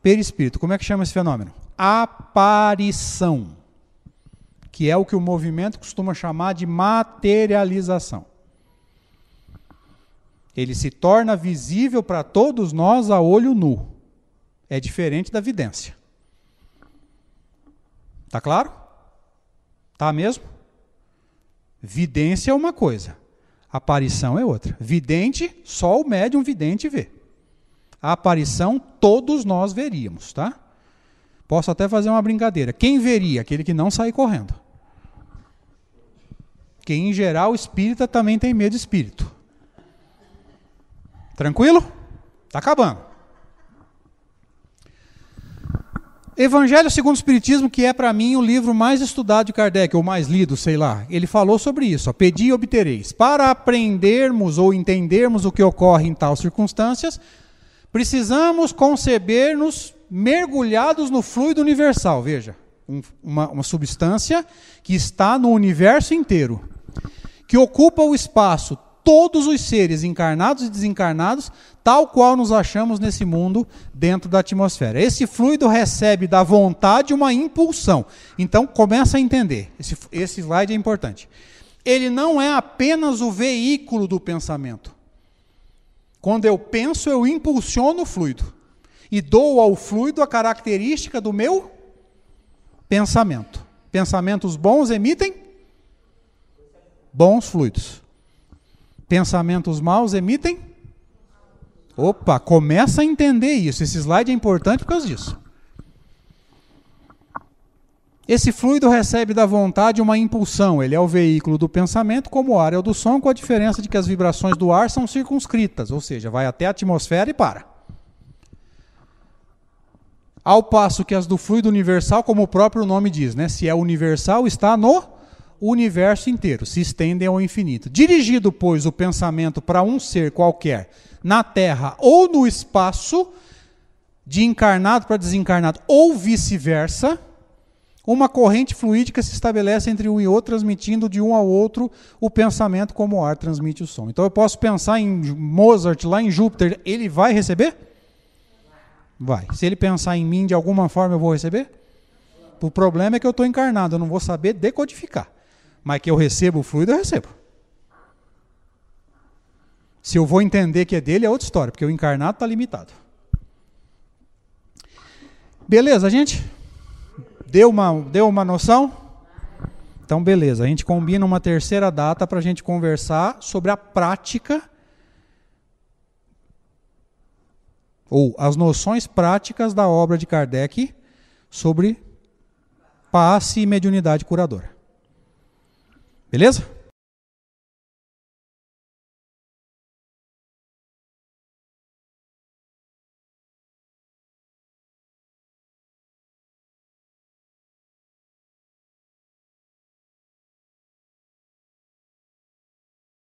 perispírito. Como é que chama esse fenômeno? Aparição. Que é o que o movimento costuma chamar de materialização. Ele se torna visível para todos nós a olho nu. É diferente da vidência. Tá claro? Tá mesmo? Vidência é uma coisa, aparição é outra. Vidente, só o médium vidente vê. A aparição todos nós veríamos, tá? Posso até fazer uma brincadeira. Quem veria? Aquele que não sai correndo. Que em geral espírita também tem medo de espírito. Tranquilo? Tá acabando. Evangelho segundo o Espiritismo, que é para mim o livro mais estudado de Kardec, ou mais lido, sei lá, ele falou sobre isso. Ó, Pedi e obtereis. Para aprendermos ou entendermos o que ocorre em tais circunstâncias, precisamos conceber-nos mergulhados no fluido universal. Veja, um, uma, uma substância que está no universo inteiro, que ocupa o espaço todos os seres encarnados e desencarnados, tal qual nos achamos nesse mundo dentro da atmosfera. Esse fluido recebe da vontade uma impulsão. Então começa a entender. Esse, esse slide é importante. Ele não é apenas o veículo do pensamento. Quando eu penso, eu impulsiono o fluido e dou ao fluido a característica do meu pensamento. Pensamentos bons emitem bons fluidos. Pensamentos maus emitem? Opa, começa a entender isso. Esse slide é importante por causa disso. Esse fluido recebe da vontade uma impulsão. Ele é o veículo do pensamento, como o ar é o do som, com a diferença de que as vibrações do ar são circunscritas, ou seja, vai até a atmosfera e para. Ao passo que as do fluido universal, como o próprio nome diz, né? se é universal, está no universo inteiro, se estendem ao infinito. Dirigido, pois, o pensamento para um ser qualquer na Terra ou no espaço, de encarnado para desencarnado, ou vice-versa, uma corrente fluídica se estabelece entre um e outro, transmitindo de um ao outro o pensamento como o ar transmite o som. Então eu posso pensar em Mozart lá em Júpiter, ele vai receber? Vai. Se ele pensar em mim de alguma forma, eu vou receber? O problema é que eu estou encarnado, eu não vou saber decodificar. Mas que eu recebo o fluido, eu recebo. Se eu vou entender que é dele, é outra história, porque o encarnado está limitado. Beleza, gente? Deu uma, deu uma noção? Então, beleza. A gente combina uma terceira data para a gente conversar sobre a prática ou as noções práticas da obra de Kardec sobre passe e mediunidade curadora. Beleza?